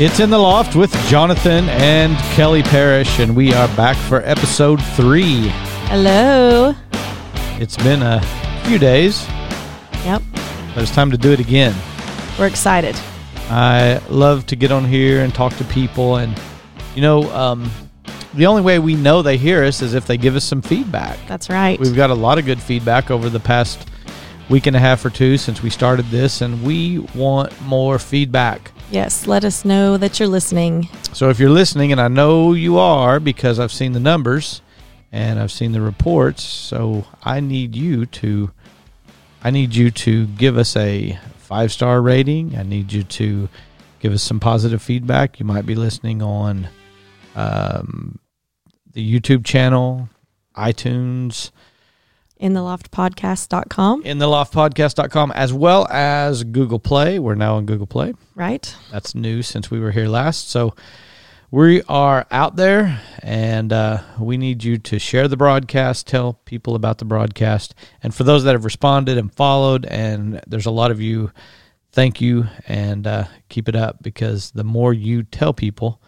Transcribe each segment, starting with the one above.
It's in the loft with Jonathan and Kelly Parrish, and we are back for episode three. Hello. It's been a few days, Yep. but it's time to do it again. We're excited. I love to get on here and talk to people, and you know, um, the only way we know they hear us is if they give us some feedback. That's right. We've got a lot of good feedback over the past week and a half or two since we started this, and we want more feedback. Yes. Let us know that you're listening. So if you're listening, and I know you are because I've seen the numbers and I've seen the reports, so I need you to I need you to give us a five star rating. I need you to give us some positive feedback. You might be listening on um, the YouTube channel, iTunes, In the loftpodcast.com. in the loftpodcast.com, as well as Google Play. We're now on Google Play. Right? That's new since we were here last. So we are out there and uh, we need you to share the broadcast, tell people about the broadcast. And for those that have responded and followed, and there's a lot of you, thank you and uh, keep it up because the more you tell people,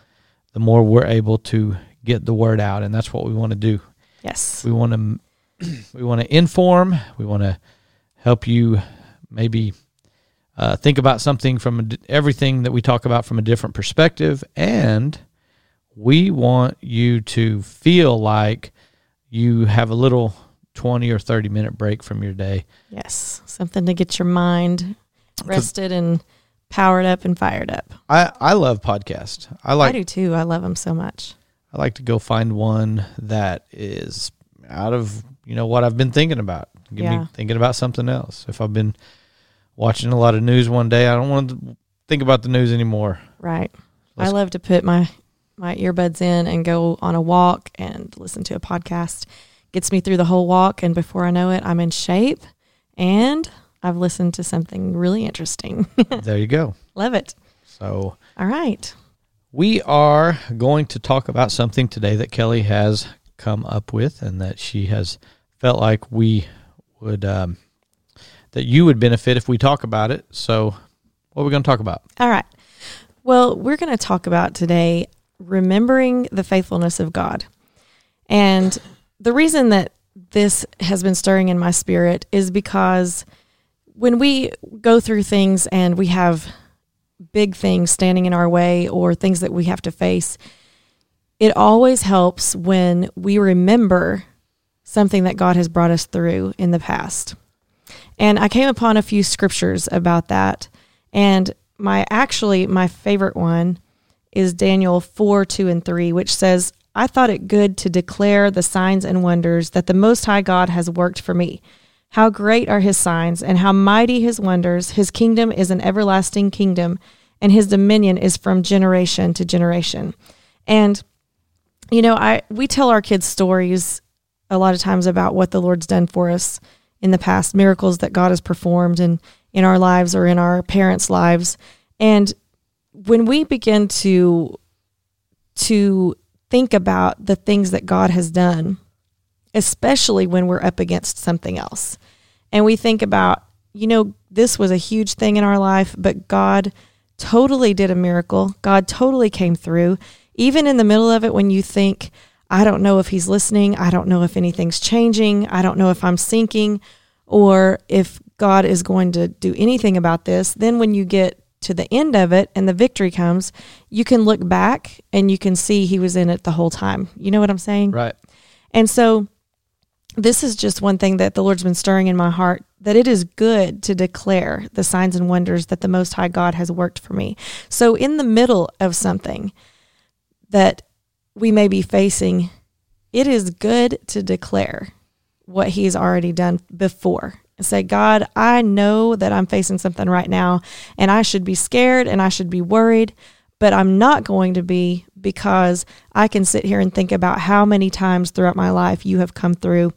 the more we're able to get the word out. And that's what we want to do. Yes. We want to we want to inform. We want to help you maybe uh, think about something from a everything that we talk about from a different perspective, and we want you to feel like you have a little twenty or thirty minute break from your day. Yes. Something to get your mind rested and powered up and fired up. I I love podcasts. I like I do too. I love them so much. I like to go find one that is out of you know what I've been thinking about. Get me thinking about something else. If I've been watching a lot of news one day, I don't want to think about the news anymore. Right. Let's- I love to put my my earbuds in and go on a walk and listen to a podcast. Gets me through the whole walk and before I know it, I'm in shape and I've listened to something really interesting. there you go. love it. So All right. we are going to talk about something today that Kelly has come up with, and that she has felt like we would um, that you would benefit if we talk about it. So what are we going to talk about? All right. Well, we're going to talk about today remembering the faithfulness of God. And the reason that this has been stirring in my spirit is because when we go through things and we have big things standing in our way or things that we have to face, it always helps when we remember something that God has brought us through in the past. And I came upon a few scriptures about that. And my actually my favorite one is Daniel 4, 2, and 3, which says, I thought it good to declare the signs and wonders that the Most High God has worked for me. How great are his signs, and how mighty his wonders. His kingdom is an everlasting kingdom, and his dominion is from generation to generation. And, you know, I we tell our kids stories a lot of times about what the Lord's done for us in the past, miracles that God has performed in, in our lives or in our parents' lives. And when we begin to to think about the things that God has done, especially when we're up against something else, and we think about, you know, this was a huge thing in our life, but God totally did a miracle. God totally came through, even in the middle of it when you think, I don't know if he's listening. I don't know if anything's changing. I don't know if I'm sinking or if God is going to do anything about this. Then when you get to the end of it and the victory comes, you can look back and you can see he was in it the whole time. You know what I'm saying? Right. And so this is just one thing that the Lord's been stirring in my heart that it is good to declare the signs and wonders that the Most High God has worked for me. So, in the middle of something that we may be facing, it is good to declare what He's already done before and say, God, I know that I'm facing something right now and I should be scared and I should be worried, but I'm not going to be because I can sit here and think about how many times throughout my life you have come through.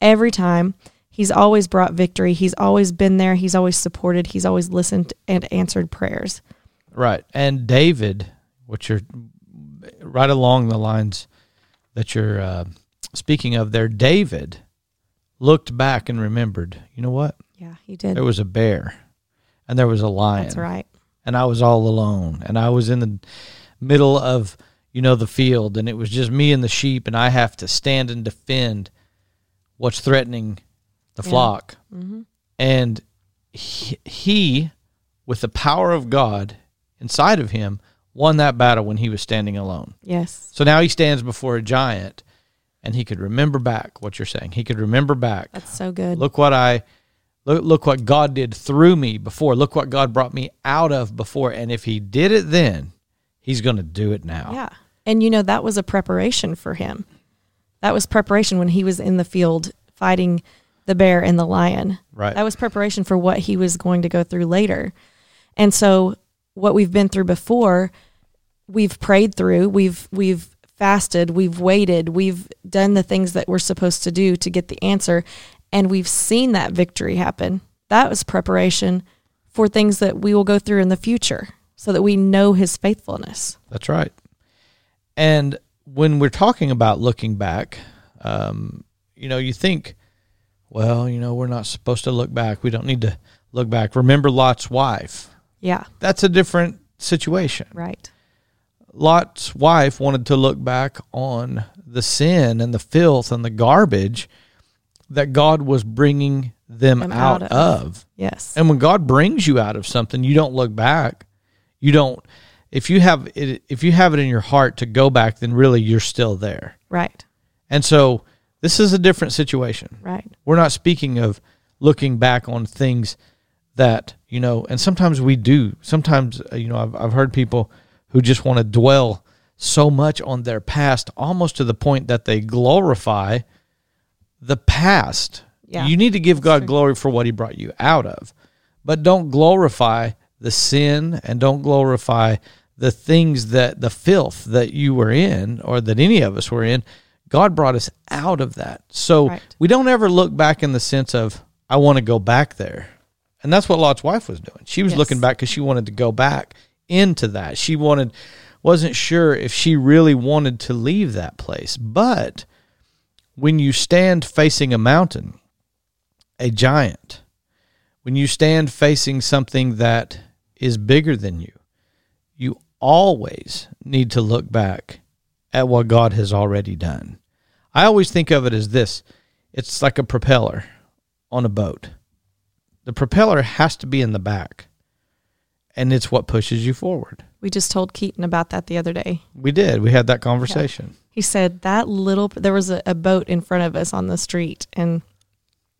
Every time, He's always brought victory. He's always been there. He's always supported. He's always listened and answered prayers. Right. And David, what you're right along the lines that you're uh, speaking of there, David looked back and remembered, you know what? Yeah, he did. There was a bear and there was a lion. That's right. and I was all alone and I was in the middle of you know the field and it was just me and the sheep and I have to stand and defend what's threatening the Yeah. flock. Mm-hmm. And he, he with the power of God inside of him won that battle when he was standing alone. Yes. So now he stands before a giant and he could remember back what you're saying. He could remember back. That's so good. Look what I look, look what God did through me before. Look what God brought me out of before. And if he did it then, he's going to do it now. Yeah. And you know, that was a preparation for him. That was preparation when he was in the field fighting the bear and the lion. Right. That was preparation for what he was going to go through later. And so what we've been through before, we've prayed through, we've we've fasted, we've waited, we've done the things that we're supposed to do to get the answer, and we've seen that victory happen. That was preparation for things that we will go through in the future so that we know his faithfulness. That's right. And when we're talking about looking back, um, you know, you think, well, you know, we're not supposed to look back. We don't need to look back. Remember Lot's wife. Yeah, That's a different situation. right. Lot's wife wanted to look back on the sin and the filth and the garbage that God was bringing them Them out, out of. of. Yes. And when God brings you out of something, you don't look back. You don't. If you have it, if you have it in your heart to go back, then really you're still there. Right. And so this is a different situation. Right. We're not speaking of looking back on things that you know, and sometimes we do. Sometimes uh, you know, I've I've heard people who just want to dwell so much on their past, almost to the point that they glorify the past. Yeah, you need to give God true. glory for what He brought you out of, but don't glorify the sin and don't glorify the things that the filth that you were in or that any of us were in. God brought us out of that. So Right. we don't ever look back in the sense of, I want to go back there. And that's what Lot's wife was doing. She was Yes. looking back because she wanted to go back into that. She wanted, wasn't sure if she really wanted to leave that place. But when you stand facing a mountain, a giant, when you stand facing something that is bigger than you, you always need to look back at what God has already done. I always think of it as this it's like a propeller on a boat. The propeller has to be in the back, and it's what pushes you forward. We just told Keaton about that the other day. We did. We had that conversation. He said that little there was a, a boat in front of us on the street and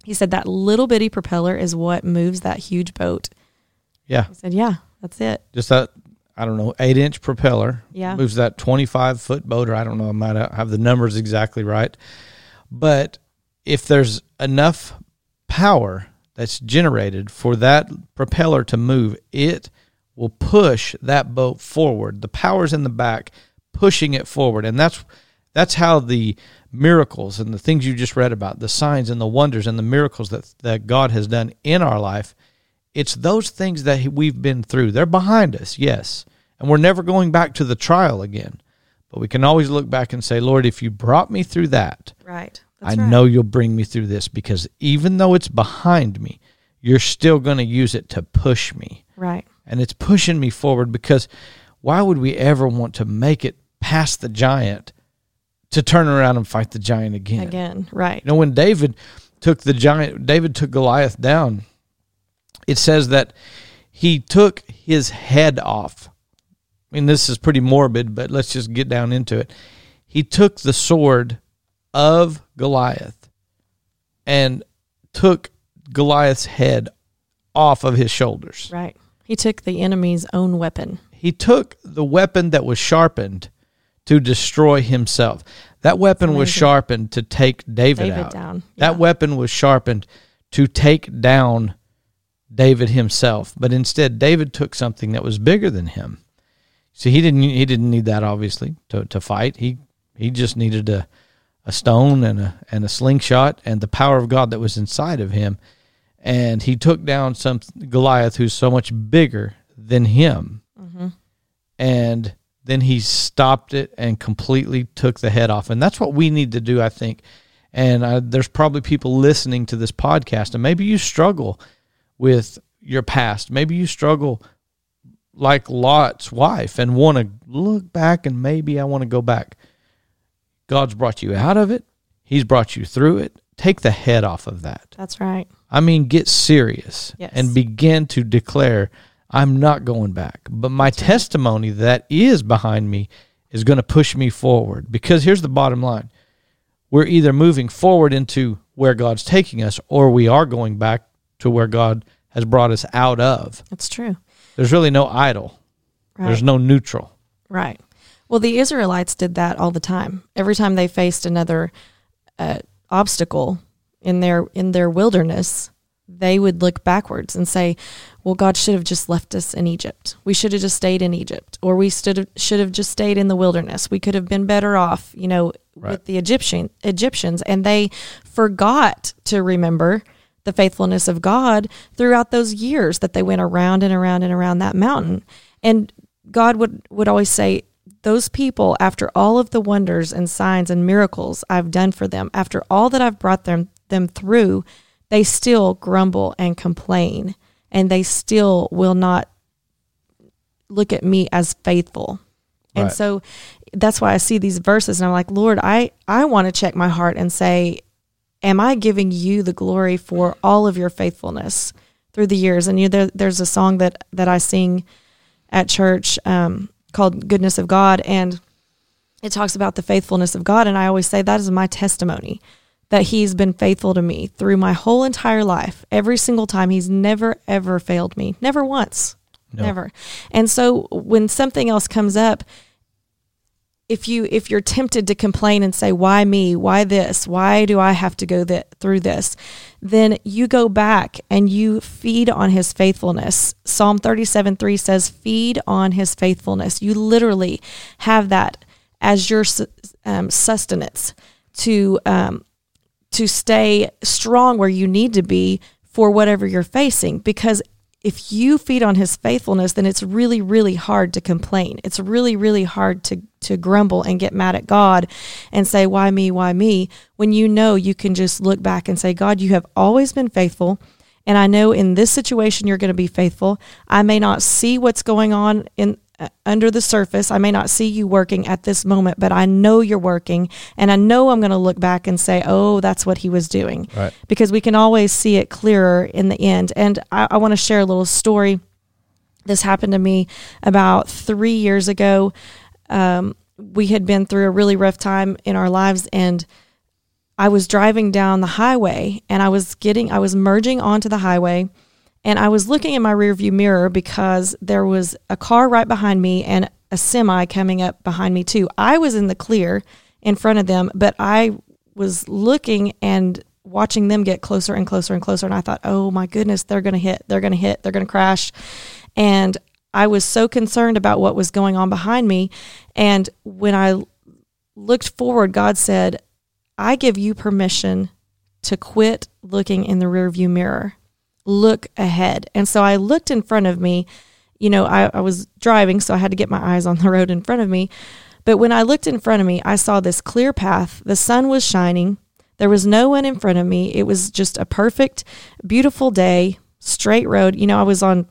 he said that little bitty propeller is what moves that huge boat. Yeah. He said, "Yeah, that's it." Just that, I don't know, eight inch propeller Yeah. moves that 25 foot boat, or I don't know, I might have the numbers exactly right. But if there's enough power that's generated for that propeller to move, it will push that boat forward. The power's in the back, pushing it forward. And that's that's how the miracles and the things you just read about, the signs and the wonders and the miracles that, that God has done in our life, it's those things that we've been through. They're behind us, yes. And we're never going back to the trial again. But we can always look back and say, Lord, if you brought me through that, Right. I know you'll bring me through this because even though it's behind me, you're still going to use it to push me. Right. And it's pushing me forward because why would we ever want to make it past the giant to turn around and fight the giant again? Again. Right. You know, when David took the giant, David took Goliath down, it says that he took his head off. I mean, this is pretty morbid, but let's just get down into it. He took the sword of Goliath and took Goliath's head off of his shoulders. Right. He took the enemy's own weapon. He took the weapon that was sharpened to destroy himself. That weapon was sharpened to take David, David out. down. That Yeah. weapon was sharpened to take down David himself, but instead David took something that was bigger than him. See, he didn't he didn't need that obviously to, to fight. He he just needed a a stone and a and a slingshot and the power of God that was inside of him. And he took down some Goliath who's so much bigger than him. And then he stopped it and completely took the head off. And that's what we need to do, I think. And uh, there's probably people listening to this podcast, and maybe you struggle with your past. Maybe you struggle like Lot's wife and want to look back and maybe I want to go back. God's brought you out of it. He's brought you through it. Take the head off of that. That's right. I mean, get serious Yes. and begin to declare, I'm not going back. But my testimony that is behind me is going to push me forward. Because here's the bottom line we're either moving forward into where God's taking us, or we are going back to where God has brought us out of. That's true. There's really no idle, Right. there's no neutral. Right. Well, the Israelites did that all the time. Every time they faced another uh, obstacle in their in their wilderness, they would look backwards and say, "Well, God should have just left us in Egypt. We should have just stayed in Egypt, or we should have should have just stayed in the wilderness. We could have been better off, you know, Right. with the Egyptian Egyptians." And they forgot to remember the faithfulness of God throughout those years that they went around and around and around that mountain. And God would, would always say, Those people, after all of the wonders and signs and miracles I've done for them, after all that I've brought them, them through, they still grumble and complain, and they still will not look at me as faithful. And so that's why I see these verses and I'm like, Lord, I, I want to check my heart and say, Am I giving you the glory for all of your faithfulness through the years? And you there, there's a song that, that I sing at church um, called Goodness of God. And it talks about the faithfulness of God. And I always say that is my testimony that He's been faithful to me through my whole entire life. Every single time, He's never, ever failed me. Never once. No. Never. And so when something else comes up, if you if you're tempted to complain and say why me why this why do i have to go that through this then you go back and you feed on his faithfulness psalm 37 3 says feed on his faithfulness you literally have that as your um, sustenance to um, to stay strong where you need to be for whatever you're facing because if you feed on his faithfulness then it's really really hard to complain. It's really really hard to to grumble and get mad at god and say why me? Why me? when you know you can just look back and say god you have always been faithful and i know in this situation you're going to be faithful. I may not see what's going on in under the surface i may not see you working at this moment but i know you're working and i know i'm going to look back and say oh that's what he was doing Right. because we can always see it clearer in the end. And I, I want to share a little story. This happened to me about three years ago. Um, we had been through a really rough time in our lives, and I was driving down the highway and I was getting, I was merging onto the highway. And I was looking in my rearview mirror because there was a car right behind me and a semi coming up behind me, too. I was in the clear in front of them, but I was looking and watching them get closer and closer and closer. And I thought, oh my goodness, they're going to hit, they're going to hit, they're going to crash. And I was so concerned about what was going on behind me. And when I looked forward, God said, I give you permission to quit looking in the rearview mirror. Look ahead. And so I looked in front of me. You know, I, I was driving, so I had to get my eyes on the road in front of me. But when I looked in front of me, I saw this clear path. The sun was shining. There was no one in front of me. It was just a perfect, beautiful day, straight road. You know, I was on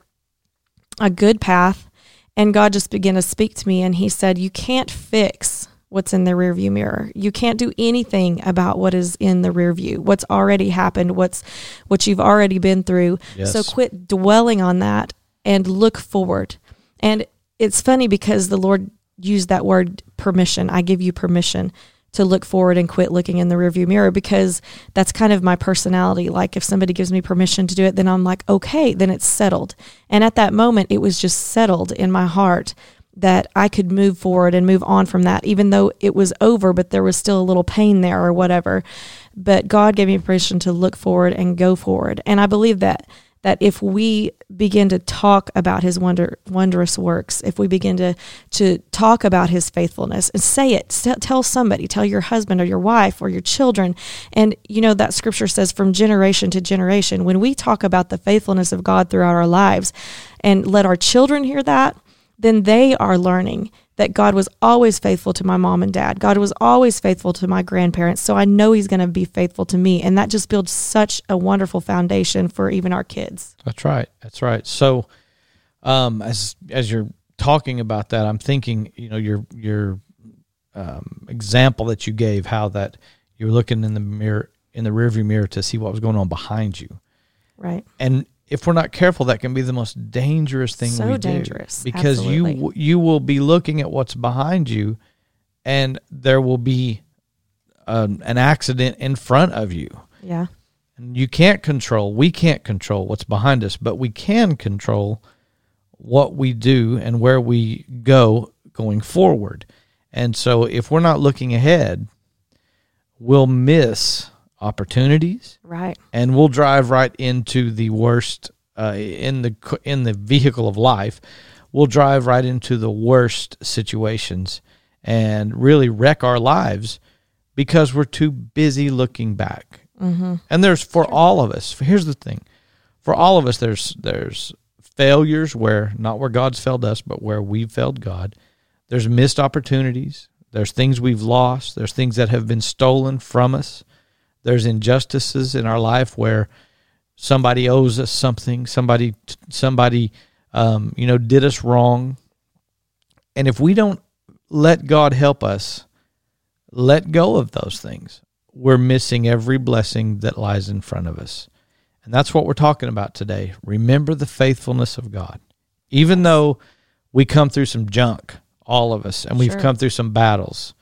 a good path, and God just began to speak to me, and He said, You can't fix what's in the rearview mirror. You can't do anything about what is in the rear view, what's already happened, what's what you've already been through. Yes. So quit dwelling on that and look forward. And it's funny because the Lord used that word permission. I give you permission to look forward and quit looking in the rearview mirror because that's kind of my personality. Like if somebody gives me permission to do it, then I'm like, okay, then it's settled. And at that moment, it was just settled in my heart that I could move forward and move on from that, even though it was over, but there was still a little pain there or whatever. But God gave me permission to look forward and go forward. And I believe that that if we begin to talk about his wonder wondrous works, if we begin to to talk about his faithfulness and say it, tell somebody, tell your husband or your wife or your children, and you know that scripture says from generation to generation. When we talk about the faithfulness of God throughout our lives, and let our children hear that, then they are learning that God was always faithful to my mom and dad. God was always faithful to my grandparents. So I know He's going to be faithful to me. And that just builds such a wonderful foundation for even our kids. That's right. That's right. So, um, as as you're talking about that, I'm thinking, you know, your your um, example that you gave, how that you're looking in the mirror in the rearview mirror to see what was going on behind you, Right. and if we're not careful, that can be the most dangerous thing So we dangerous. do because you you will be looking at what's behind you, and there will be um, an accident in front of you. Yeah. And you can't control, we can't control what's behind us, but we can control what we do and where we go going forward. And so if we're not looking ahead, we'll miss opportunities Right. and we'll drive right into the worst uh, in the in the vehicle of life. We'll drive right into the worst situations and really wreck our lives because we're too busy looking back. Mm-hmm. And there's for all of us. Here's the thing: for all of us, there's there's failures where not where God's failed us, but where we've failed God. There's missed opportunities. There's things we've lost. There's things that have been stolen from us. There's injustices in our life where somebody owes us something. Somebody somebody um, you know did us wrong. And if we don't let God help us, let go of those things we're missing every blessing that lies in front of us. And that's what we're talking about today. Remember the faithfulness of God. Even though we come through some junk, all of us, and we've Sure. come through some battles,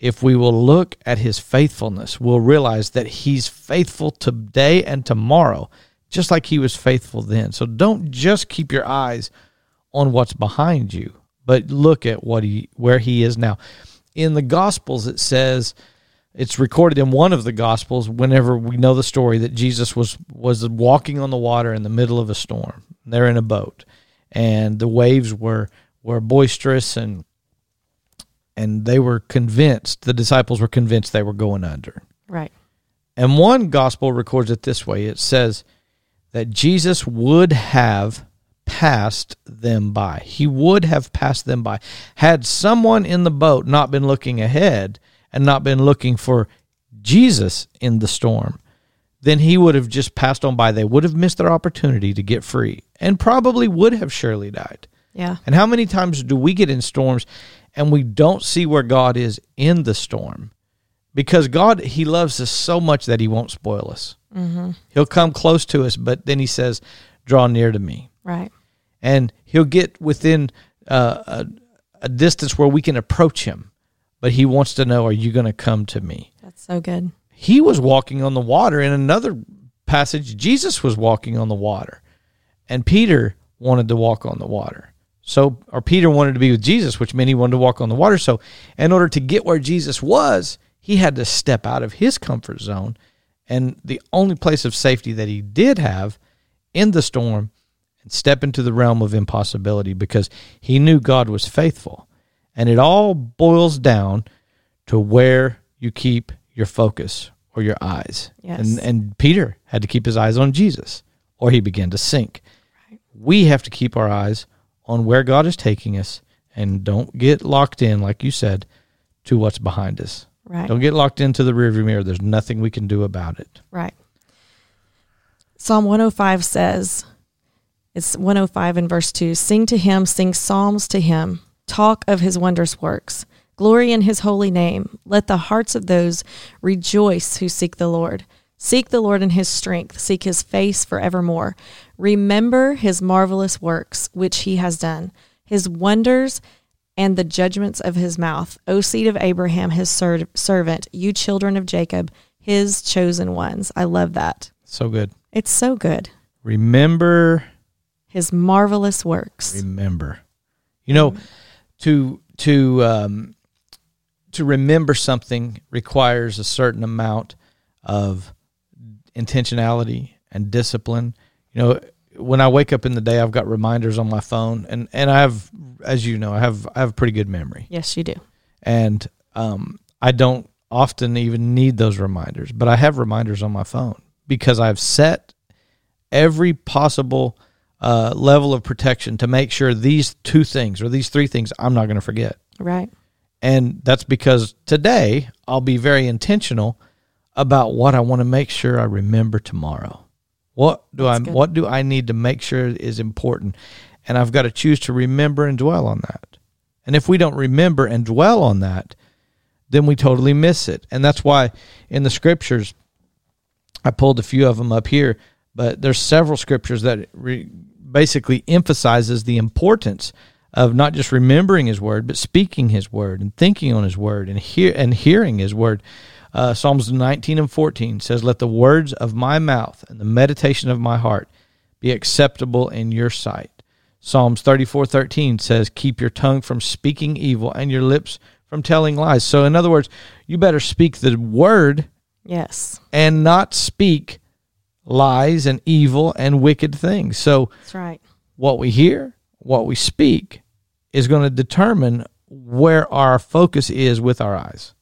if we will look at his faithfulness, we'll realize that he's faithful today and tomorrow, just like he was faithful then. So don't just keep your eyes on what's behind you, but look at what he where he is now. In the gospels it says it's recorded in one of the gospels whenever we know the story that Jesus was was walking on the water in the middle of a storm. They're in a boat and the waves were were boisterous and and they were convinced the disciples were convinced they were going under. Right. And one gospel records it this way. It says that Jesus would have passed them by. He would have passed them by. Had someone in the boat not been looking ahead and not been looking for Jesus in the storm, then he would have just passed on by. They would have missed their opportunity to get free and probably would have surely died. Yeah. And how many times do we get in storms and we don't see where God is in the storm? Because God, He loves us so much that He won't spoil us. Mm-hmm. He'll come close to us, but then He says, Draw near to me. Right. And He'll get within uh, a, a distance where we can approach Him. But He wants to know, Are you going to come to me? That's so good. He was walking on the water. In another passage, Jesus was walking on the water. And Peter wanted to walk on the water. So, or Peter wanted to be with Jesus, which meant he wanted to walk on the water. So, in order to get where Jesus was, he had to step out of his comfort zone. And the only place of safety that he did have in the storm and step into the realm of impossibility because he knew God was faithful. And it all boils down to where you keep your focus or your eyes. Yes. And and Peter had to keep his eyes on Jesus or he began to sink. We have to keep our eyes on where God is taking us and don't get locked in like you said to what's behind us. Right. Don't get locked into the rearview mirror. There's nothing we can do about it. Right. Psalm 105 says, it's 105 in verse 2 Sing to him, sing psalms to him, talk of his wondrous works, glory in his holy name. Let the hearts of those rejoice who seek the Lord. Seek the Lord in his strength, seek his face forevermore. Remember his marvelous works, which he has done, his wonders and the judgments of his mouth. O seed of Abraham, his ser- servant, you children of Jacob, his chosen ones. I love that. So good. It's so good. Remember His marvelous works. remember. You know, to to um, to remember something requires a certain amount of intentionality and discipline. You know, when I wake up in the day, I've got reminders on my phone, and and I have, as you know, I have I have a pretty good memory, Yes, you do. and um, I don't often even need those reminders, but I have reminders on my phone because I've set every possible uh, level of protection to make sure these two things or these three things I'm not going to forget. Right. And that's because today I'll be very intentional about what I want to make sure I remember tomorrow. What do That's I good. what do I need to make sure is important? and I've got to choose to remember and dwell on that. And if we don't remember and dwell on that, then we totally miss it. And that's why in the scriptures, I pulled a few of them up here, but there's several scriptures that re- basically emphasizes the importance of not just remembering His word, but speaking His word and thinking on His word and hear and hearing His word. Uh, Psalms 19 and 14 says, "Let the words of my mouth and the meditation of my heart be acceptable in Your sight." Psalms 34:13 says, "Keep your tongue from speaking evil and your lips from telling lies." So in other words, you better speak the word Yes. and not speak lies and evil and wicked things. So That's right. what we hear, what we speak is going to determine where our focus is with our eyes.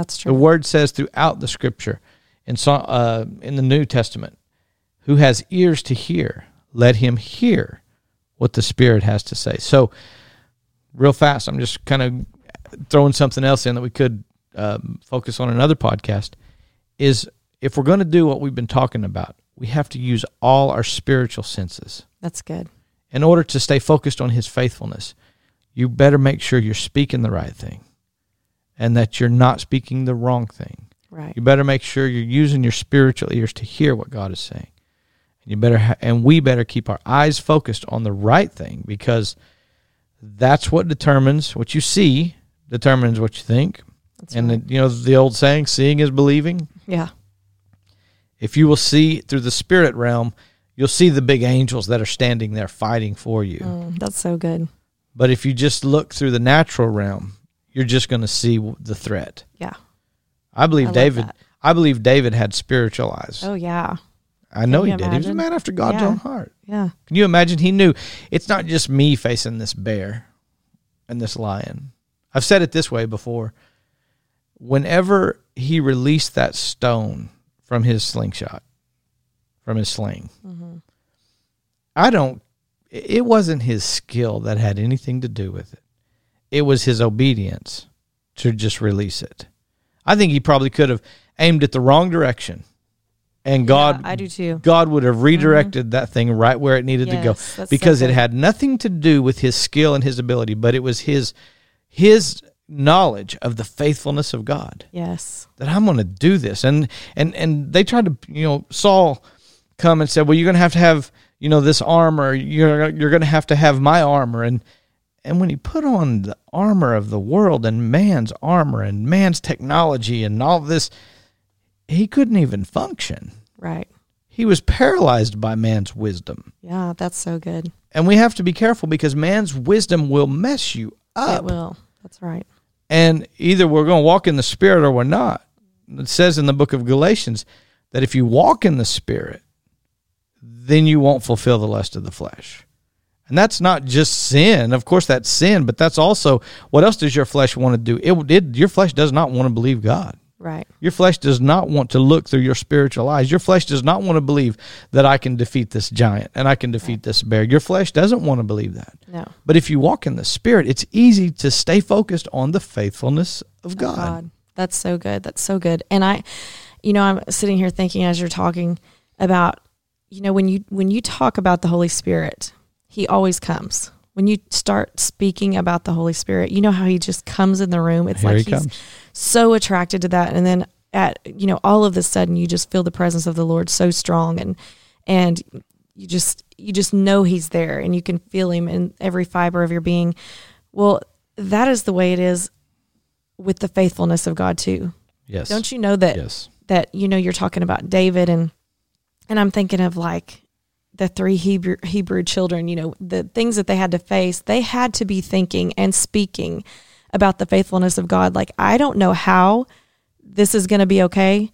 That's The word says throughout the scripture in so- uh, in the New Testament, who has ears to hear, let him hear what the Spirit has to say. So, real fast, I'm just kind of throwing something else in that we could um, focus on another podcast. Is if we're going to do what we've been talking about, we have to use all our spiritual senses That's good. in order to stay focused on his faithfulness, you better make sure you're speaking the right thing and that you're not speaking the wrong thing. Right. You better make sure you're using your spiritual ears to hear what God is saying. And you better ha- and we better keep our eyes focused on the right thing because that's what determines what you see determines what you think. That's and right. the, you know the old saying seeing is believing. yeah. If you will see through the spirit realm, you'll see the big angels that are standing there fighting for you. Mm, that's so good. But if you just look through the natural realm, you're just going to see the threat. Yeah. I believe I David. that. I believe David had spiritual eyes. Oh yeah. I know he did. He was a man after God's Yeah. own heart. Yeah. Can you imagine? He knew it's not just me facing this bear and this lion. I've said it this way before. Whenever he released that stone from his slingshot, from his sling, Mm-hmm. I don't. It wasn't his skill that had anything to do with it. It was his obedience to just release it. I think he probably could have aimed it the wrong direction, and God, I do too. God would have mm-hmm. redirected that thing right where it needed to go Yes, that's so because it had nothing to do with his skill and his ability, but it was his his knowledge of the faithfulness of God Yes. that I'm going to do this. And and and they tried to, you know, Saul come and said, "Well, you're going to have to have, you know, this armor. You're you're going to have to have my armor." And and when he put on the armor of the world and man's armor and man's technology and all this, he couldn't even function. Right. He was paralyzed by man's wisdom. Yeah, that's so good. And we have to be careful because man's wisdom will mess you up. It will. That's right. And either we're going to walk in the Spirit or we're not. It says in the book of Galatians that if you walk in the Spirit, then you won't fulfill the lust of the flesh. And that's not just sin. Of course, that's sin, but that's also what else does your flesh want to do? It, it your flesh does not want to believe God. Right. Your flesh does not want to look through your spiritual eyes. Your flesh does not want to believe that I can defeat this giant and I can defeat this bear. Your flesh doesn't want to believe that. No. But if you walk in the Spirit, it's easy to stay focused on the faithfulness of Oh, God. That's so good. That's so good. And I, you know, I'm sitting here thinking as you're talking about, you know, when you when you talk about the Holy Spirit, He always comes. When you start speaking about the Holy Spirit, you know how He just comes in the room. It's Here like he He's comes. so attracted to that, and then at you know all of a sudden you just feel the presence of the Lord so strong, and and you just you just know He's there, and you can feel Him in every fiber of your being. Well, that is the way it is with the faithfulness of God too. Yes. Don't you know that Yes. that you know you're talking about David and and I'm thinking of like the three Hebrew Hebrew children, you know, the things that they had to face, they had to be thinking and speaking about the faithfulness of God. Like I don't know how this is going to be okay,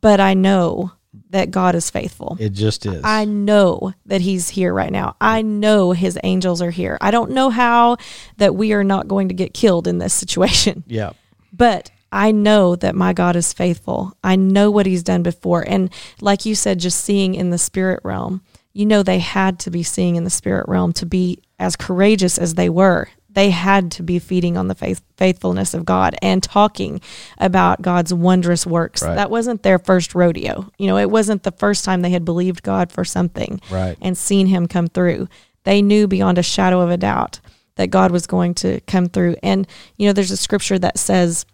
but I know that God is faithful. It just is. I know that he's here right now. I know his angels are here. I don't know how that we are not going to get killed in this situation. yeah. But I know that my God is faithful. I know what he's done before. And like you said, just seeing in the spirit realm, you know, they had to be seeing in the spirit realm to be as courageous as they were. They had to be feeding on the faith, faithfulness of God and talking about God's wondrous works. Right. That wasn't their first rodeo. You know, it wasn't the first time they had believed God for something Right. and seen him come through. They knew beyond a shadow of a doubt that God was going to come through. And, you know, there's a scripture that says,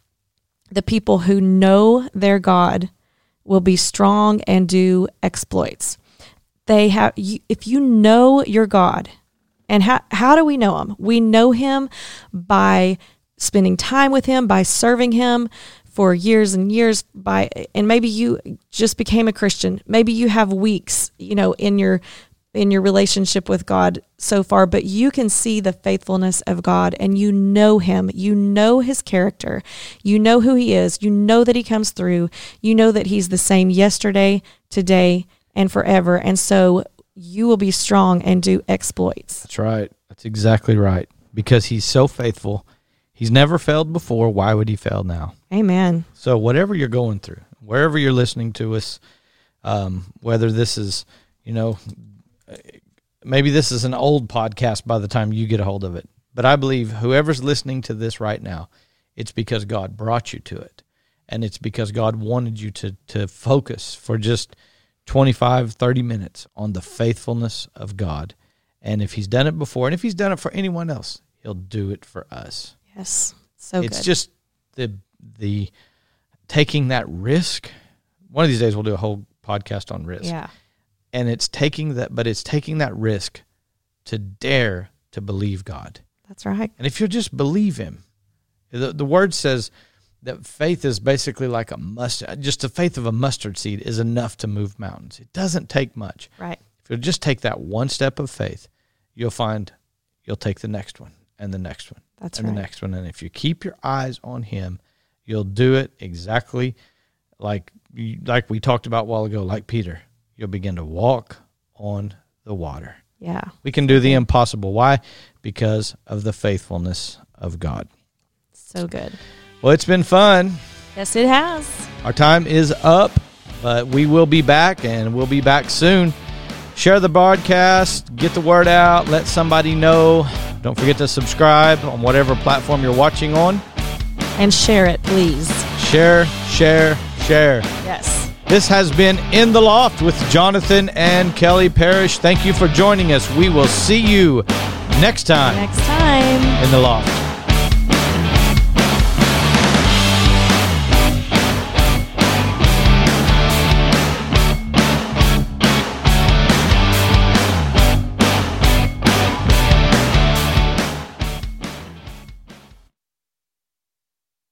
the people who know their God will be strong and do exploits. They have, you, if you know your God, and how, how do we know him? We know him by spending time with him, by serving him for years and years by and maybe you just became a Christian. Maybe you have weeks, you know, in your in your relationship with God so far, but you can see the faithfulness of God and you know Him. You know His character. You know who He is. You know that He comes through. You know that He's the same yesterday, today, and forever. And so you will be strong and do exploits. That's right. That's exactly right. Because He's so faithful. He's never failed before. Why would He fail now? Amen. So, whatever you're going through, wherever you're listening to us, um, whether this is, you know, maybe this is an old podcast by the time you get a hold of it. But I believe whoever's listening to this right now, it's because God brought you to it. And it's because God wanted you to, to focus for just 25, 30 minutes on the faithfulness of God. And if He's done it before, and if He's done it for anyone else, He'll do it for us. Yes. So it's good. just the the taking that risk. One of these days we'll do a whole podcast on risk. Yeah and it's taking that but it's taking that risk to dare to believe God. That's right. And if you'll just believe him, the, the word says that faith is basically like a mustard just the faith of a mustard seed is enough to move mountains. It doesn't take much. Right. If you just take that one step of faith, you'll find you'll take the next one and the next one. That's and right. the next one. And if you keep your eyes on him, you'll do it exactly like like we talked about a while ago, like Peter you'll begin to walk on the water. Yeah. We can do the impossible. Why? Because of the faithfulness of God. So good. Well, it's been fun. Yes, it has. Our time is up, but we will be back and we'll be back soon. Share the broadcast, get the word out, let somebody know. Don't forget to subscribe on whatever platform you're watching on. And share it, please. Share, share, share. Yes. This has been In the Loft with Jonathan and Kelly Parrish. Thank you for joining us. We will see you next time. Next time. In the Loft.